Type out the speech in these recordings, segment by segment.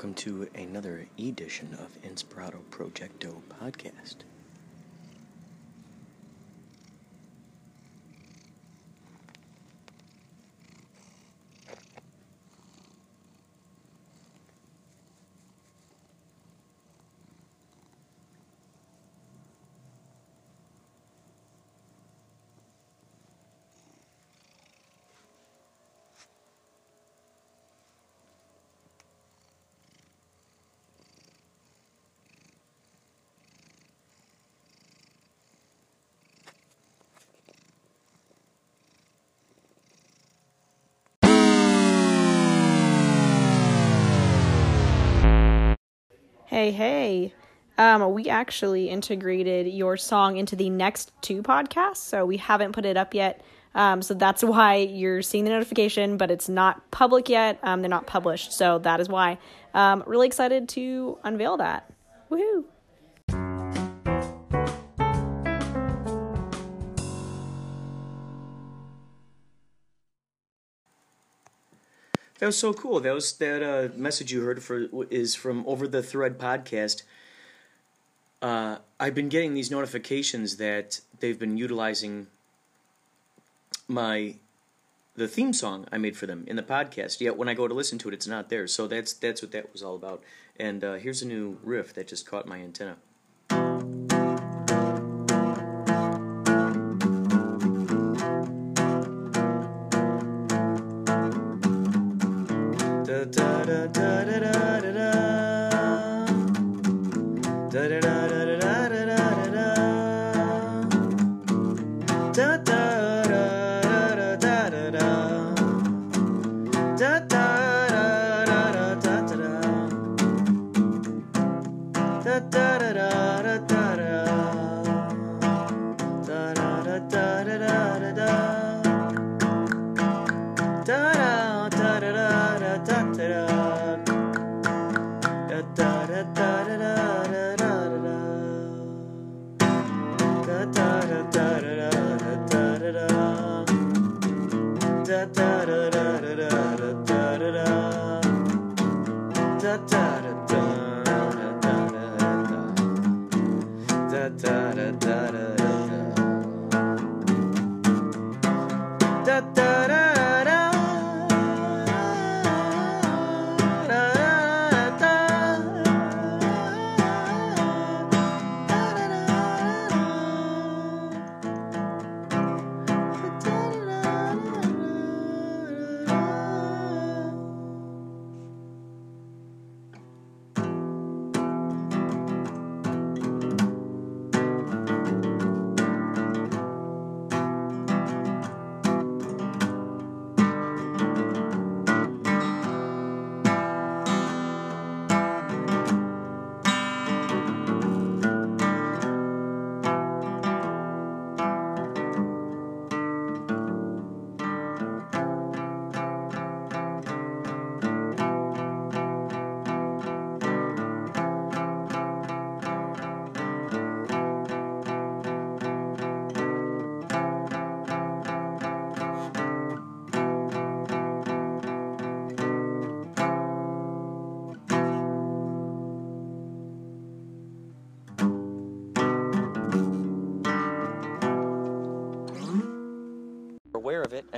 Welcome to another edition of Inspirato Projecto podcast. Um, we actually integrated your song into the next two podcasts, so we haven't put it up yet. Um, so that's why you're seeing the notification, but it's not public yet. Um, they're not published, so that is why. Um, really excited to unveil that. Woohoo! That was so cool. That was that uh, message you heard for is from Over the Thread podcast. Uh, I've been getting these notifications that they've been utilizing my the theme song I made for them in the podcast. Yet when I go to listen to it, it's not there. So that's that's what that was all about. And uh, here's a new riff that just caught my antenna. aware of it,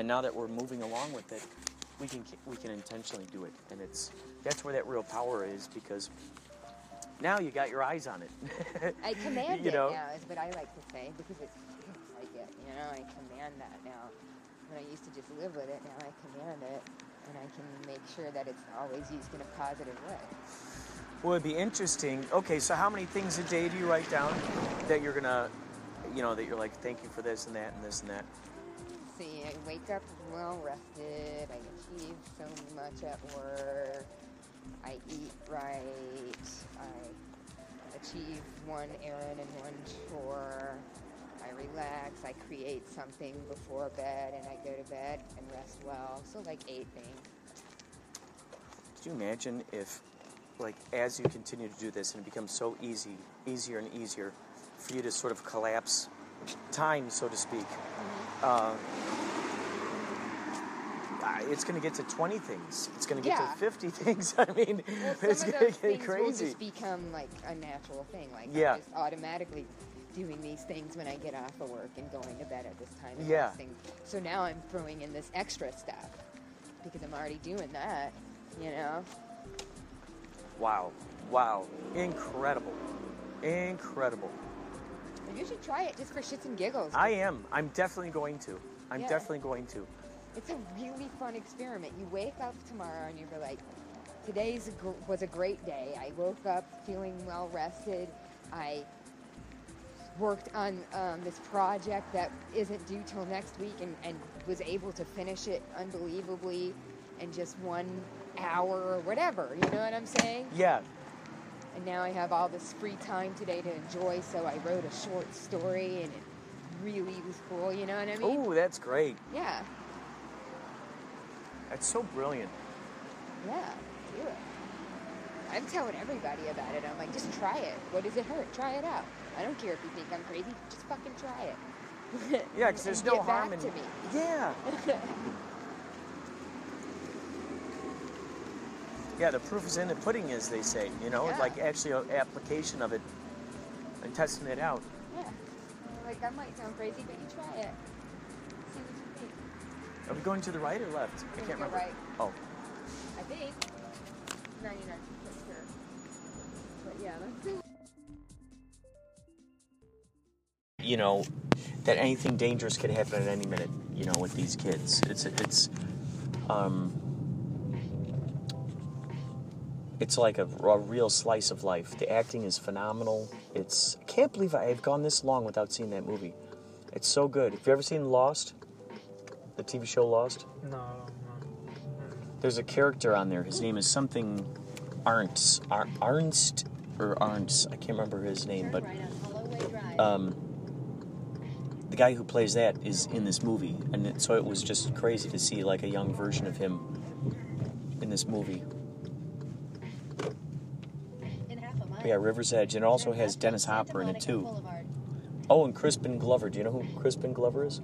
and now that we're moving along with it, we can we can intentionally do it, and it's that's where that real power is because now you got your eyes on it. I command you it know? now, is what I like to say, because it feels like it. You know, I command that now. When I used to just live with it, now I command it, and I can make sure that it's always used in a positive way. Well, it'd be interesting. Okay, so how many things a day do you write down that you're gonna, you know, that you're like, thank you for this and that and this and that? See, I wake up well rested. I achieve so much at work. I eat right. I achieve one errand and one chore. I relax. I create something before bed, and I go to bed and rest well. So like eight things. Could you imagine if, like, as you continue to do this and it becomes so easy, easier and easier for you to sort of collapse time, so to speak, uh, it's going to get to 20 things. It's going to get Yeah. to 50 things. I mean, Well, it's going to get things will crazy. just become like a natural thing. Like Yeah. I'm just automatically doing these things when I get off of work and going to bed at this time. And Yeah. So now I'm throwing in this extra stuff because I'm already doing that. You know. Wow. Wow. Incredible. Incredible. You should try it just for shits and giggles. I am. I'm definitely going to. I'm Yeah. definitely going to. It's a really fun experiment. You wake up tomorrow and you're like, today's gr- was a great day. I woke up feeling well rested. I worked on um, this project that isn't due till next week and, and was able to finish it unbelievably in just one hour or whatever. You know what I'm saying? Yeah. And now I have all this free time today to enjoy, so I wrote a short story and it really was cool. You know what I mean? Oh, that's great. Yeah. That's so brilliant. Yeah, do it. I'm telling everybody about it. I'm like, just try it. What does it hurt? Try it out. I don't care if you think I'm crazy. Just fucking try it. Yeah, because there's no harm in to me. Yeah. yeah, the proof is in the pudding, as they say. You know, Yeah. like actually an application of it and testing it out. Yeah. Like that might sound crazy, but you try it. See what you think. Are we going to the right or left? I can't remember. right. Oh, I think. 99 percent sure. But yeah, let's do. you know, that anything dangerous could happen at any minute. You know, with these kids, it's it's um, it's like a, a real slice of life. The acting is phenomenal. It's I can't believe I have gone this long without seeing that movie. It's so good. Have you ever seen Lost? The TV show Lost? No, no. There's a character on there. His name is something Arnst, Ar- Arnst or Arnst. I can't remember his name, but right on Holloway Drive. um, the guy who plays that is in this movie, and it, so it was just crazy to see like a young version of him in this movie. in half a mile. Yeah, River's Edge, and it also has Dennis Hopper in it too. Oh, and Crispin Glover. Do you know who Crispin Glover is?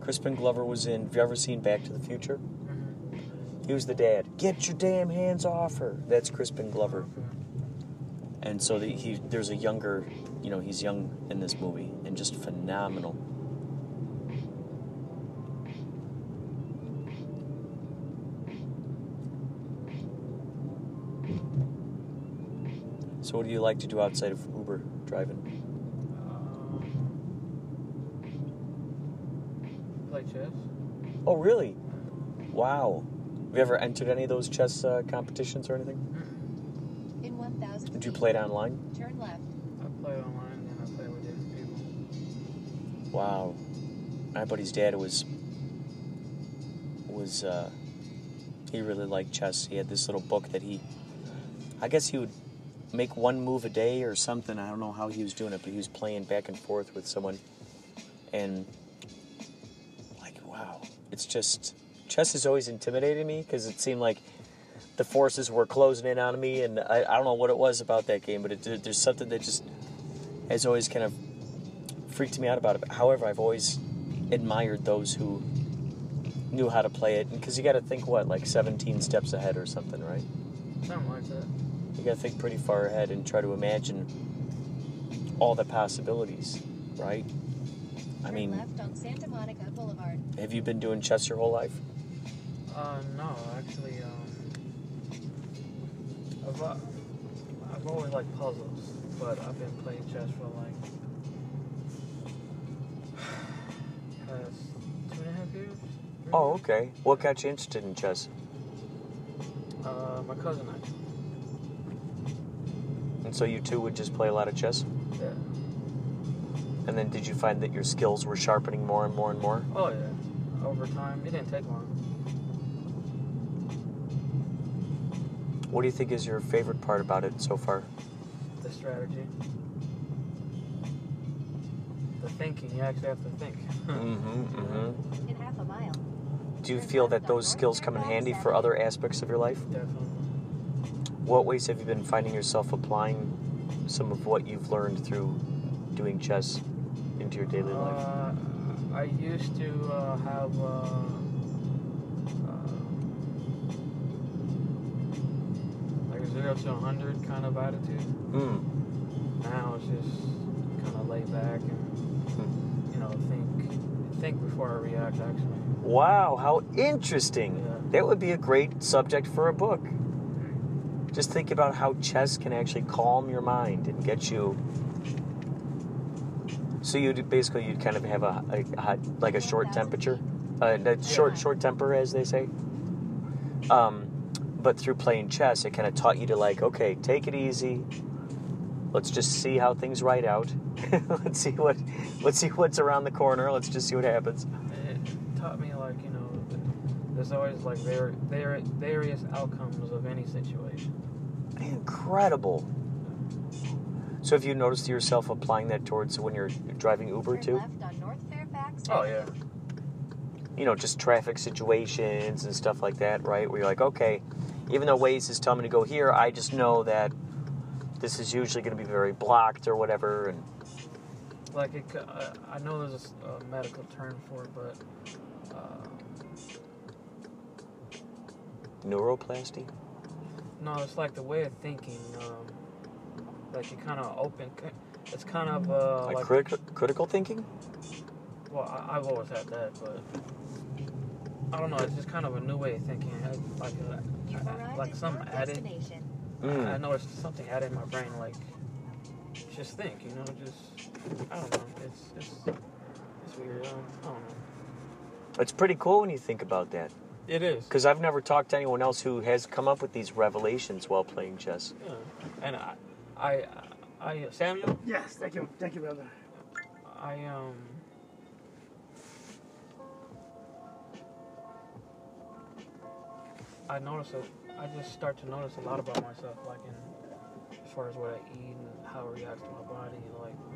Crispin Glover was in. Have you ever seen Back to the Future? He was the dad. Get your damn hands off her. That's Crispin Glover. And so the, he there's a younger, you know, he's young in this movie and just phenomenal. So, what do you like to do outside of Uber driving? Play chess. Oh, really? Wow. Have you ever entered any of those chess uh, competitions or anything? In 1,000 Did you feet, play it online? Turn left. I play online and I play with different people. Wow. My buddy's dad was was uh he really liked chess. He had this little book that he I guess he would make one move a day or something. I don't know how he was doing it, but he was playing back and forth with someone and like wow. It's just chess has always intimidated me because it seemed like the forces were closing in on me and I, I don't know what it was about that game, but it, there's something that just has always kind of freaked me out about it. However, I've always admired those who knew how to play it, because you got to think what, like 17 steps ahead or something, right? Something like that. You got to think pretty far ahead and try to imagine all the possibilities, right? I Turn mean, left on Santa Monica Boulevard. have you been doing chess your whole life? Uh, Uh, no, actually, um, I've, uh, I've always liked puzzles, but I've been playing chess for like past two and a half years. three Oh, years. okay. What got you interested in chess? Uh, my cousin actually. And so you two would just play a lot of chess? Yeah. And then did you find that your skills were sharpening more and more and more? Oh yeah. Over time, it didn't take long. What do you think is your favorite part about it so far? The strategy. The thinking. You actually have to think. Mm-hmm, mm-hmm. In half a mile. Do you feel that those skills come in handy for other aspects of your life? Definitely. What ways have you been finding yourself applying some of what you've learned through doing chess into your daily life? Uh, I used to uh, have uh, uh, like a zero to a hundred kind of attitude. Hmm. Now it's just kind of laid back and Hmm. you know think think before I react. Actually, Wow, how interesting. Yeah. That would be a great subject for a book. Just think about how chess can actually calm your mind and get you. So you basically you'd kind of have a, a, hot like a short temperature, uh, that short Yeah. short temper as they say. Um, but through playing chess, it kind of taught you to like, okay, take it easy. Let's just see how things write out. let's see what let's see what's around the corner. Let's just see what happens. it taught me like you know there's always like var- var- various outcomes of any situation. Incredible. So have you noticed yourself applying that towards when you're driving Uber too? left on North Fairfax. Oh yeah. You know, just traffic situations and stuff like that, right? Where you're like, okay, even though Waze is telling me to go here, I just know that this is usually going to be very blocked or whatever. And like it, c- uh, I know there's a medical term for it, but uh, neuroplasty. No, it's like the way of thinking. Um, like you kind of open. c- It's kind of uh, Like like critical critical thinking. well, I, I've always had that, but I don't know. It's just kind of a new way of thinking. It Like a, like at some your added. Mm. I know it's something added in my brain. Like just think, you know, just I don't know. It's it's it's weird. I don't, I don't know. It's pretty cool when you think about that. It is. Because I've never talked to anyone else who has come up with these revelations while playing chess. Yeah. And I, I, I, Samuel, Yes, thank you, thank you, brother. I um. I notice it. I just start to notice a lot about myself, like in as far as what I eat and how it reacts to my body. And like you know,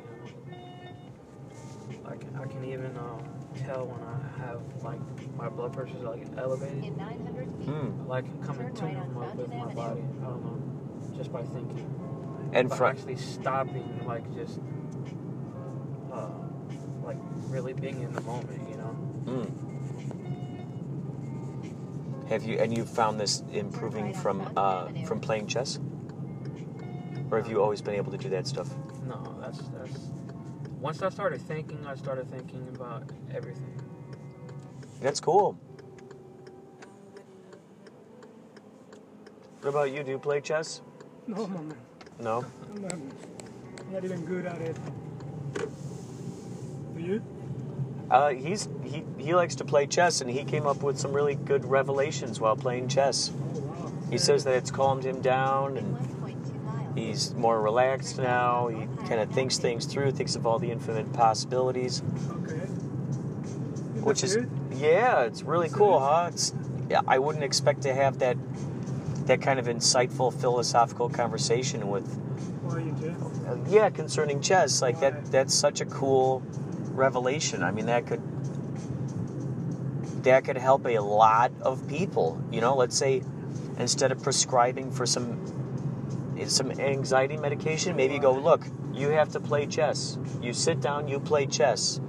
I can I can even um, tell when I have like my blood pressure is like elevated. In 900 feet. Hmm. Like coming Turn to right on my, with my Avenue. body. I don't know, just by thinking. And but from actually stopping, like just, uh, like really being in the moment, you know. Mm. Have you and you found this improving right from uh, from playing chess, or have you always been able to do that stuff? No, that's that's. Once I started thinking, I started thinking about everything. That's cool. What about you? Do you play chess? No, no, man. No. I'm not, not even good at it. Do you? Uh, he's he he likes to play chess, and he came up with some really good revelations while playing chess. Oh, wow. He says that it's calmed him down, and 1.2 miles. He's more relaxed now. He kind of thinks things through, thinks of all the infinite possibilities. Okay. which is yeah, it's really cool, huh? It's yeah, I wouldn't expect to have that that kind of insightful philosophical conversation with Why you do? uh, yeah concerning chess. Like that that's such a cool revelation. I mean that could that could help a lot of people. You know, let's say instead of prescribing for some some anxiety medication, maybe go, look, you have to play chess. You sit down, you play chess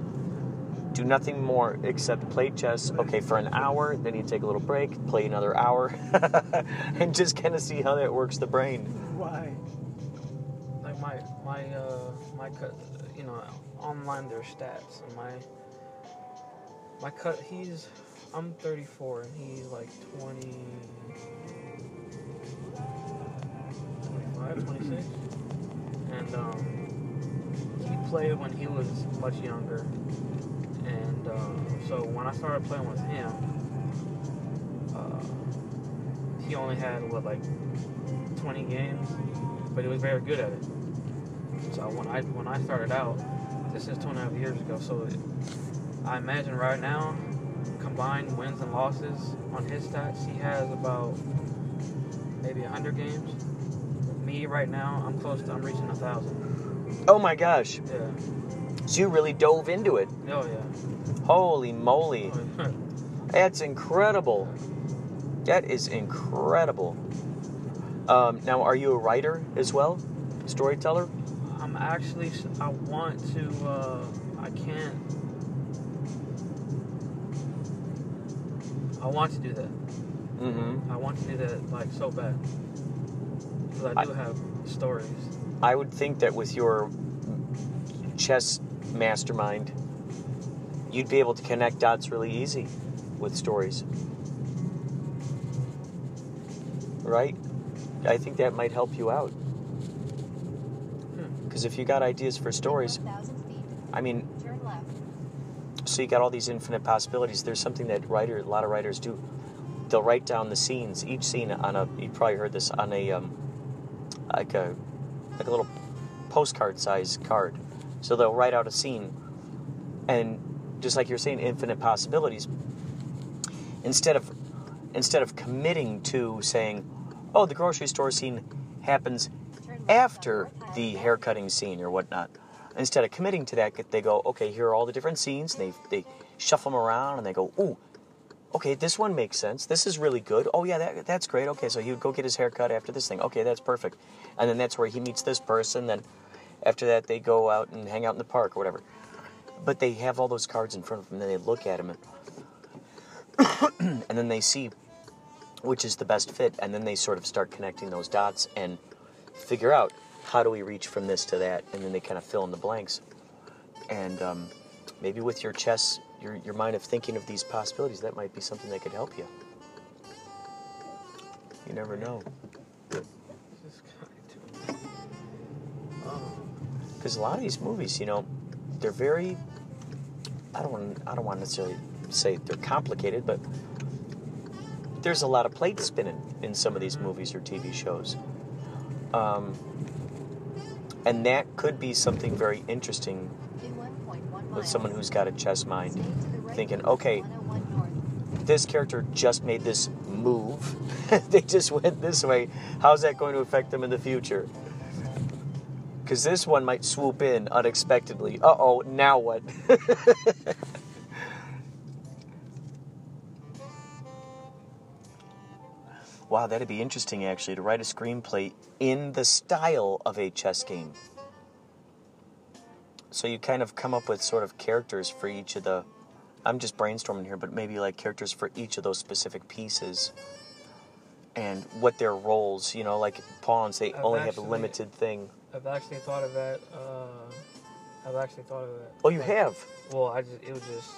do nothing more except play chess. Okay, for an hour, then you take a little break, play another hour, and just kind of see how that works the brain. Why? Like my my uh my cut, you know, online their stats and my my cut. He's I'm 34 and he's like 20, 25, 26. And um, he played when he was much younger. And uh, so when I started playing with him, uh, he only had, what, like 20 games? But he was very good at it. So when I when I started out, this is two and a half years ago. So I imagine right now, combined wins and losses on his stats, he has about maybe 100 games. Right now, I'm close to, I'm reaching a thousand. Oh my gosh. Yeah. So you really dove into it. Oh yeah. Holy moly. Oh, That's incredible. That is incredible. Um, now, are you a writer as well? Storyteller? I'm actually, I want to, uh, I can't. I want to do that. Mm-hmm. I want to do that like so bad. Because I do have stories. I would think that with your chess mastermind, you'd be able to connect dots really easy with stories. Right? I think that might help you out. Because if you got ideas for stories, I mean, Turn left. so you got all these infinite possibilities. There's something that writer, a lot of writers do. They'll write down the scenes, each scene on a. You probably heard this on a, um, like a, like a little postcard size card. So they'll write out a scene, and just like you're saying, infinite possibilities. Instead of, instead of committing to saying, oh, the grocery store scene happens after the haircutting scene or whatnot. Instead of committing to that, they go, okay, here are all the different scenes. They they shuffle them around and they go, ooh, okay, this one makes sense. This is really good. Oh yeah, that, that's great. Okay, so he would go get his haircut after this thing. Okay, that's perfect. And then that's where he meets this person. Then after that, they go out and hang out in the park or whatever. But they have all those cards in front of them. And they look at them, and, and then they see which is the best fit, and then they sort of start connecting those dots and figure out how do we reach from this to that, and then they kind of fill in the blanks. And um, maybe with your chess, your your mind of thinking of these possibilities, that might be something that could help you. You never know, because a lot of these movies, you know, they're very. I don't want. I don't want to necessarily say they're complicated, but there's a lot of plate spinning in some of these movies or TV shows. Um, and that could be something very interesting In 1.1 with someone who's got a chess mind. Thinking, okay, This character just made this move. they just went this way. How's that going to affect them in the future? Because this one might swoop in unexpectedly. Uh oh, now what? wow, that'd be interesting actually to write a screenplay in the style of a chess game. So you kind of come up with sort of characters for each of the. I'm just brainstorming here, but maybe like characters for each of those specific pieces and what their roles, you know, like pawns, they I've only have a limited thing. I've actually thought of that. Uh, I've actually thought of that. Oh, you Like, have? Well, I just it was just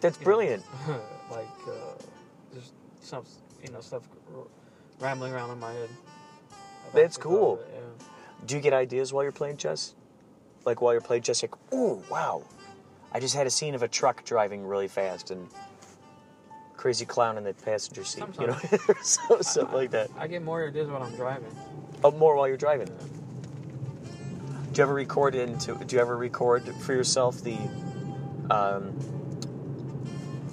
That's you know, brilliant. like uh, just some you know stuff r- rambling around in my head. I've That's cool. it, yeah. Do you get ideas while you're playing chess? Like while you're playing you're like, ooh, wow. I just had a scene of a truck driving really fast and crazy clown in the passenger seat, you know, so, something like that. I get more ideas when I'm driving. Oh, more while you're driving. Do you ever record into? Do you ever record for yourself the, um,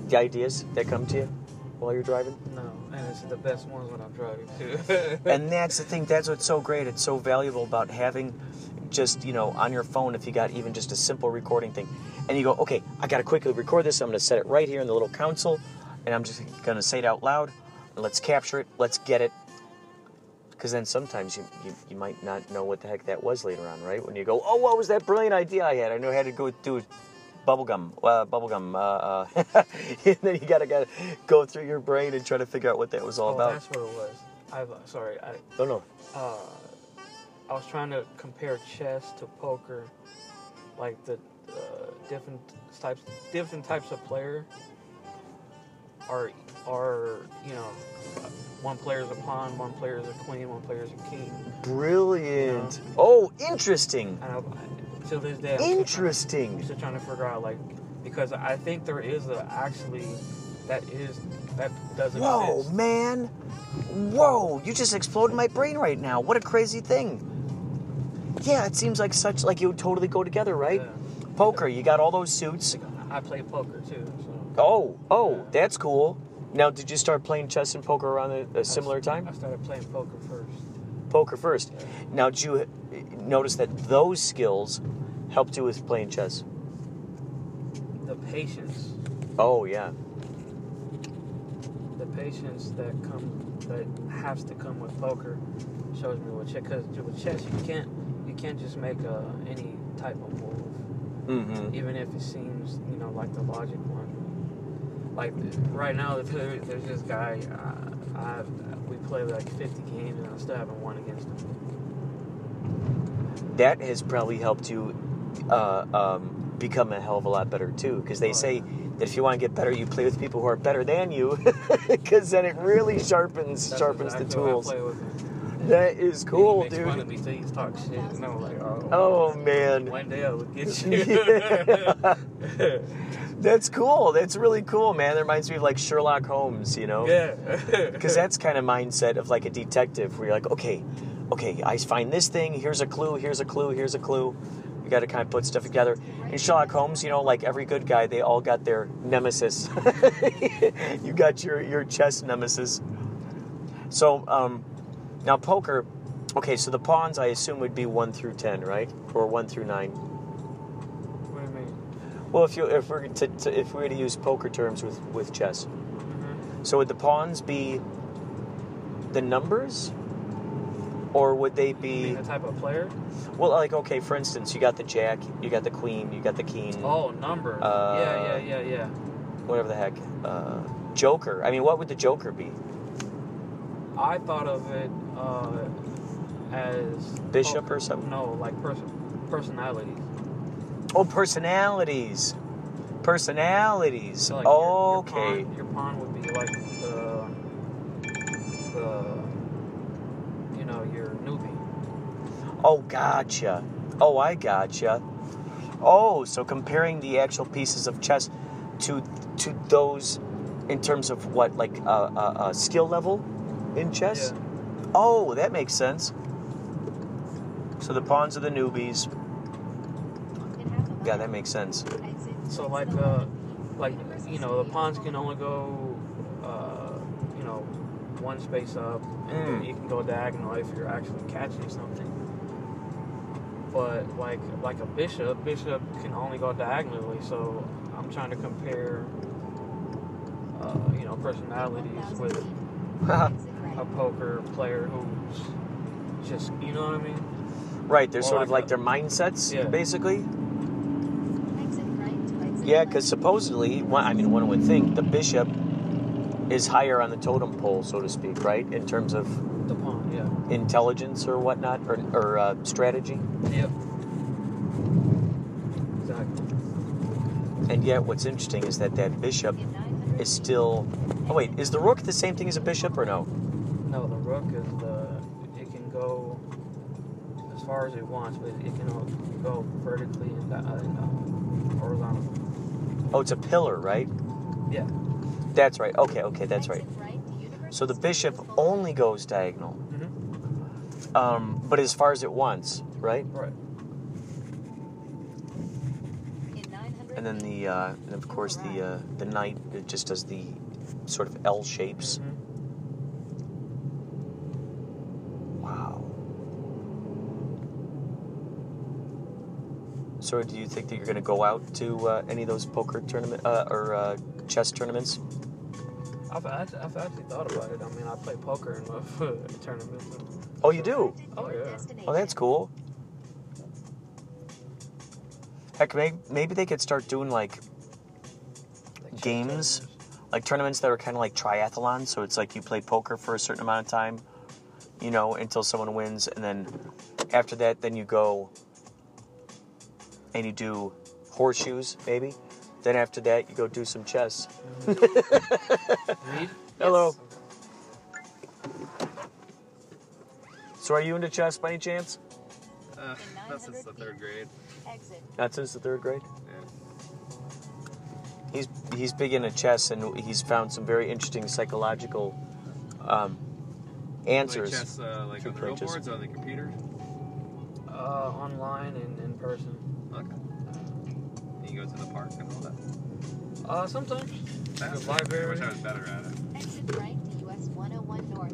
the ideas that come to you while you're driving? No, and it's the best ones when I'm driving too. and that's the thing. That's what's so great. It's so valuable about having just you know on your phone if you got even just a simple recording thing, and you go, okay, I got to quickly record this. I'm going to set it right here in the little console, and I'm just going to say it out loud. And let's capture it. Let's get it. Because then sometimes you, you you might not know what the heck that was later on, right? When you go, oh, what was that brilliant idea I had? I know how to go do bubblegum, uh, bubblegum, uh, uh, and then you gotta gotta go through your brain and try to figure out what that was all oh, about. that's what it was. Uh, sorry. I Oh no. uh, I was trying to compare chess to poker, like the uh, different types different types of player. are are you know one player is a pawn, one player is a queen, one player is a king. Brilliant. Oh, interesting. And I, to this day, I'm still trying- I'm still trying to figure out like because I think there is a actually that is that doesn't. Whoa, exist. man. Whoa, you just exploded my brain right now. What a crazy thing. Yeah, it seems like such like you would totally go together, right? Yeah. Poker, you got all those suits. I play poker too, so Oh, oh, that's cool. Now, did you start playing chess and poker around a, a similar time? I started playing poker first. Poker first. Now, did you uh, notice that those skills helped you with playing chess? The patience, Oh, yeah. the patience that come that has to come with poker shows me with chess. Because with chess, you can't you can't just make uh, any type of move. Mm-hmm. even if it seems you know like the logic one. Like right now, there- there's this guy. Uh, I we play like 50 games and I still haven't won against him. That has probably helped you uh, um, become a hell of a lot better, too. Because they Oh, say yeah. that if you want to get better, you play with people who are better than you. Because then it really sharpens That's sharpens the exactly why I tools. That is cool, he makes fun of dude. me till he's talk shit, and I'm like, oh, Oh, man. one day I will get you. That's cool. That's really cool, man. That reminds me of like Sherlock Holmes, you know? yeah. Because that's kind of mindset of like a detective where you're like, okay, okay, I find this thing, here's a clue, here's a clue, here's a clue. You got to kind of put stuff together. In Sherlock Holmes, you know, like every good guy, they all got their nemesis. you got your, your chess nemesis. So, um, now poker, okay, so the pawns I assume would be 1 through 10, right? Or 1 through 9. Well, if you if we're to, to, if we were to use poker terms with with chess, Mhm. so would the pawns be the numbers, or would they be the type of player? well? Like okay, for instance, you got the jack, you got the queen, you got the king, Oh, number. Uh, yeah, yeah, yeah, yeah. whatever the heck, uh, joker. I mean, what would the joker be? I thought of it uh, as Bishop or something? No, like person personalities. Oh, personalities, personalities. So like your- your, okay, pawn, your pawn would be like the the you know your newbie. Oh, gotcha. Oh, I gotcha. Oh, so comparing the actual pieces of chess to to those in terms of what, like uh, uh, uh, skill level in chess? Yeah. Oh, that makes sense. So the pawns are the newbies. Yeah, that makes sense. So like uh like you know the pawns can only go uh you know one space up and Mm. you can go diagonal if you're actually catching something. But like like a bishop, bishop can only go diagonally. So I'm trying to compare uh, you know personalities with a poker player who's just you know what I mean. right, they're Or sort of like like a- their mindsets, Yeah. basically. Yeah, because supposedly, one, I mean, one would think the bishop is higher on the totem pole, so to speak, right, in terms of The pawn, yeah. intelligence or whatnot, or, or uh, strategy. Yep. Exactly. And yet, what's interesting is that that bishop is still. Oh wait, is the rook the same thing as a bishop or no? No, the rook is the. It can go as far as it wants, but it can go vertically and uh, horizontally. Oh, it's a pillar, right? Yeah. That's right. Okay, okay, that's right. So the bishop only goes diagonal, hmm um, but as far as it wants, right? Right. And then the, uh, and of course the uh, the knight it just does the sort of L shapes. Mhm. So, do you think that you're going to go out to uh, any of those poker tournament uh, or uh, chess tournaments? I've, actually, I've actually thought about it. I mean, I play poker in a tournament. Oh, you do. Oh yeah. Oh, that's cool. Heck, maybe, maybe they could start doing like Like Games? tournaments. like tournaments that are kind of like triathlon. So it's like you play poker for a certain amount of time, you know, until someone wins, and then after that, then you go and you do horseshoes, maybe. Then after that, you go do some chess. Read? Hello. So are you into chess by any chance? Uh, not since the third grade. Exit. Not since the third grade. Yeah. He's he's big into chess, and he's found some very interesting psychological um, answers. Like chess, uh, like to on the real boards or on the computer? Uh, online and in person. Okay. And you go to the park and all that. Uh, sometimes. That's The library. I wish I was better at it. Exit right to US 101 North.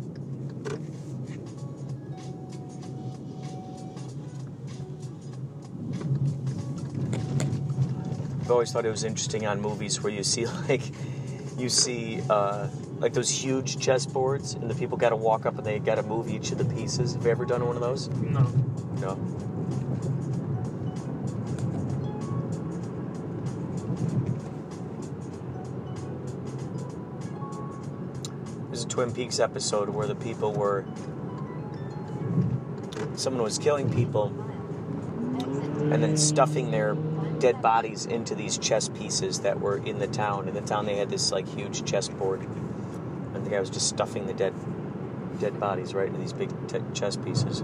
I've always thought it was interesting on movies where you see like you see uh, like those huge chess boards, and the people got to walk up and they got to move each of the pieces. Have you ever done one of those? No. No. Twin Peaks episode where the people were. Someone was killing people and then stuffing their dead bodies into these chess pieces that were in the town. In the town, they had this like huge chessboard, and the guy was just stuffing the dead dead bodies right into these big chess pieces.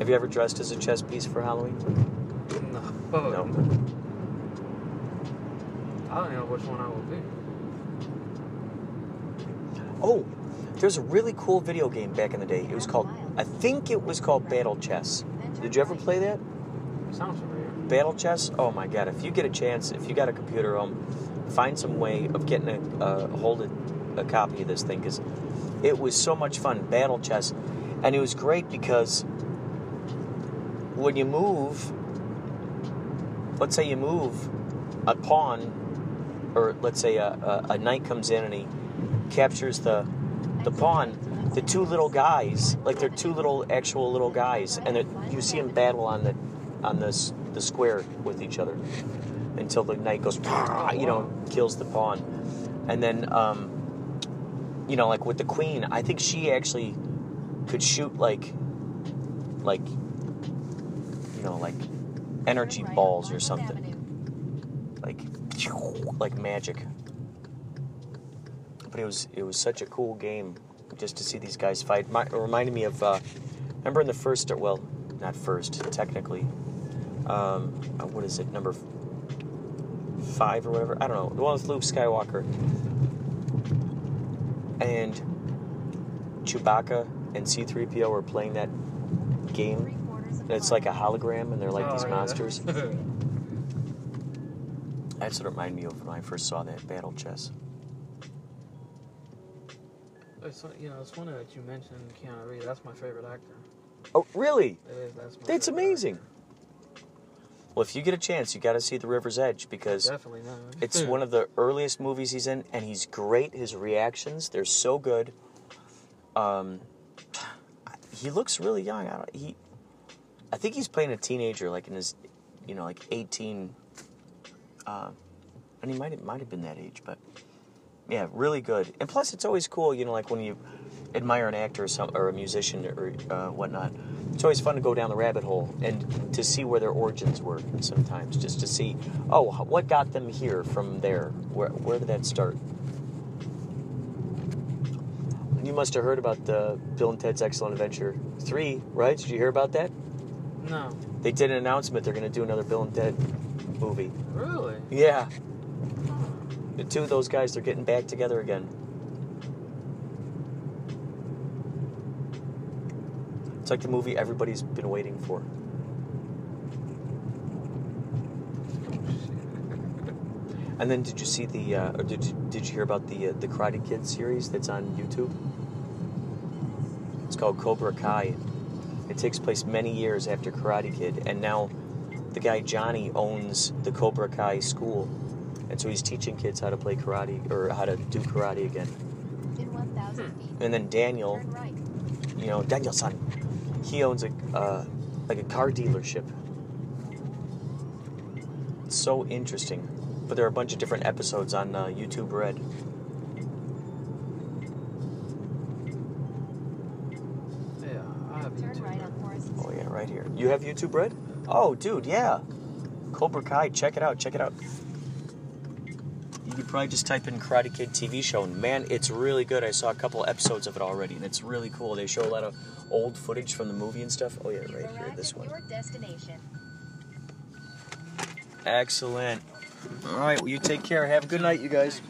Have you ever dressed as a chess piece for Halloween? No. No. I don't know which one I will be. Oh, there's a really cool video game back in the day. It was called, I think it was called Battle Chess. Did you ever play that? Sounds familiar. Battle Chess? Oh my god, if you get a chance, if you got a computer home, find some way of getting a, uh, hold of a copy of this thing because it was so much fun. Battle Chess. And it was great because when you move, let's say you move a pawn, or let's say a, a, a knight comes in and he captures the the pawn, the two little guys, like they're two little actual little guys, and you see them battle on the on this the square with each other until the knight goes, you know, kills the pawn, and then um, you know, like with the queen, I think she actually could shoot like like you know like energy balls or something. Like like magic. But it was it was such a cool game just to see these guys fight. My, it reminded me of uh, remember in the first well not first technically um, uh, what is it number five or whatever I don't know the one with Luke Skywalker and Chewbacca and C3PO were playing that game. It's like a hologram and they're like Oh, these yeah. monsters. That's what it reminded me of when I first saw that battle chess. It's, you know, it's funny that you mentioned Keanu Reeves. That's my favorite actor. Oh, really? It is. That's my That's amazing. actor. Well, if you get a chance, you got to see The River's Edge because it's one of the earliest movies he's in, and he's great. His reactions, they're so good. Um, he looks really young. I don't, he, I think he's playing a teenager, like in his, you know, like eighteen. Uh, and he might might have been that age, but yeah, really good. And plus, it's always cool, you know, like when you admire an actor or, some, or a musician or uh, whatnot. It's always fun to go down the rabbit hole and to see where their origins were. Sometimes, just to see, oh, what got them here from there? Where where did that start? You must have heard about the Bill and Ted's Excellent Adventure three, right? Did you hear about that? No. They did an announcement they're going to do another Bill and Ted movie. Really? Yeah. The two of those guys, they're getting back together again. It's like the movie everybody's been waiting for. And then, did you see the? Uh, or did you did you hear about the uh, the Karate Kid series that's on YouTube? It's called Cobra Kai. It takes place many years after Karate Kid, and now the guy Johnny owns the Cobra Kai school, and so he's teaching kids how to play karate or how to do karate again. In 1,000 feet. And then Daniel, right. you know, Daniel-san, he owns a uh, like a car dealership. It's so interesting, but there are a bunch of different episodes on uh, YouTube Red. Yeah, I have YouTube. right on Oh yeah, right here. You have YouTube Red? Oh, dude, yeah. Cobra Kai. Check it out. Check it out. You could probably just type in Karate Kid TV show, and man, it's really good. I saw a couple episodes of it already, and it's really cool. They show a lot of old footage from the movie and stuff. Oh yeah, right here, this one. Excellent. All right, well, you take care. Have a good night, you guys.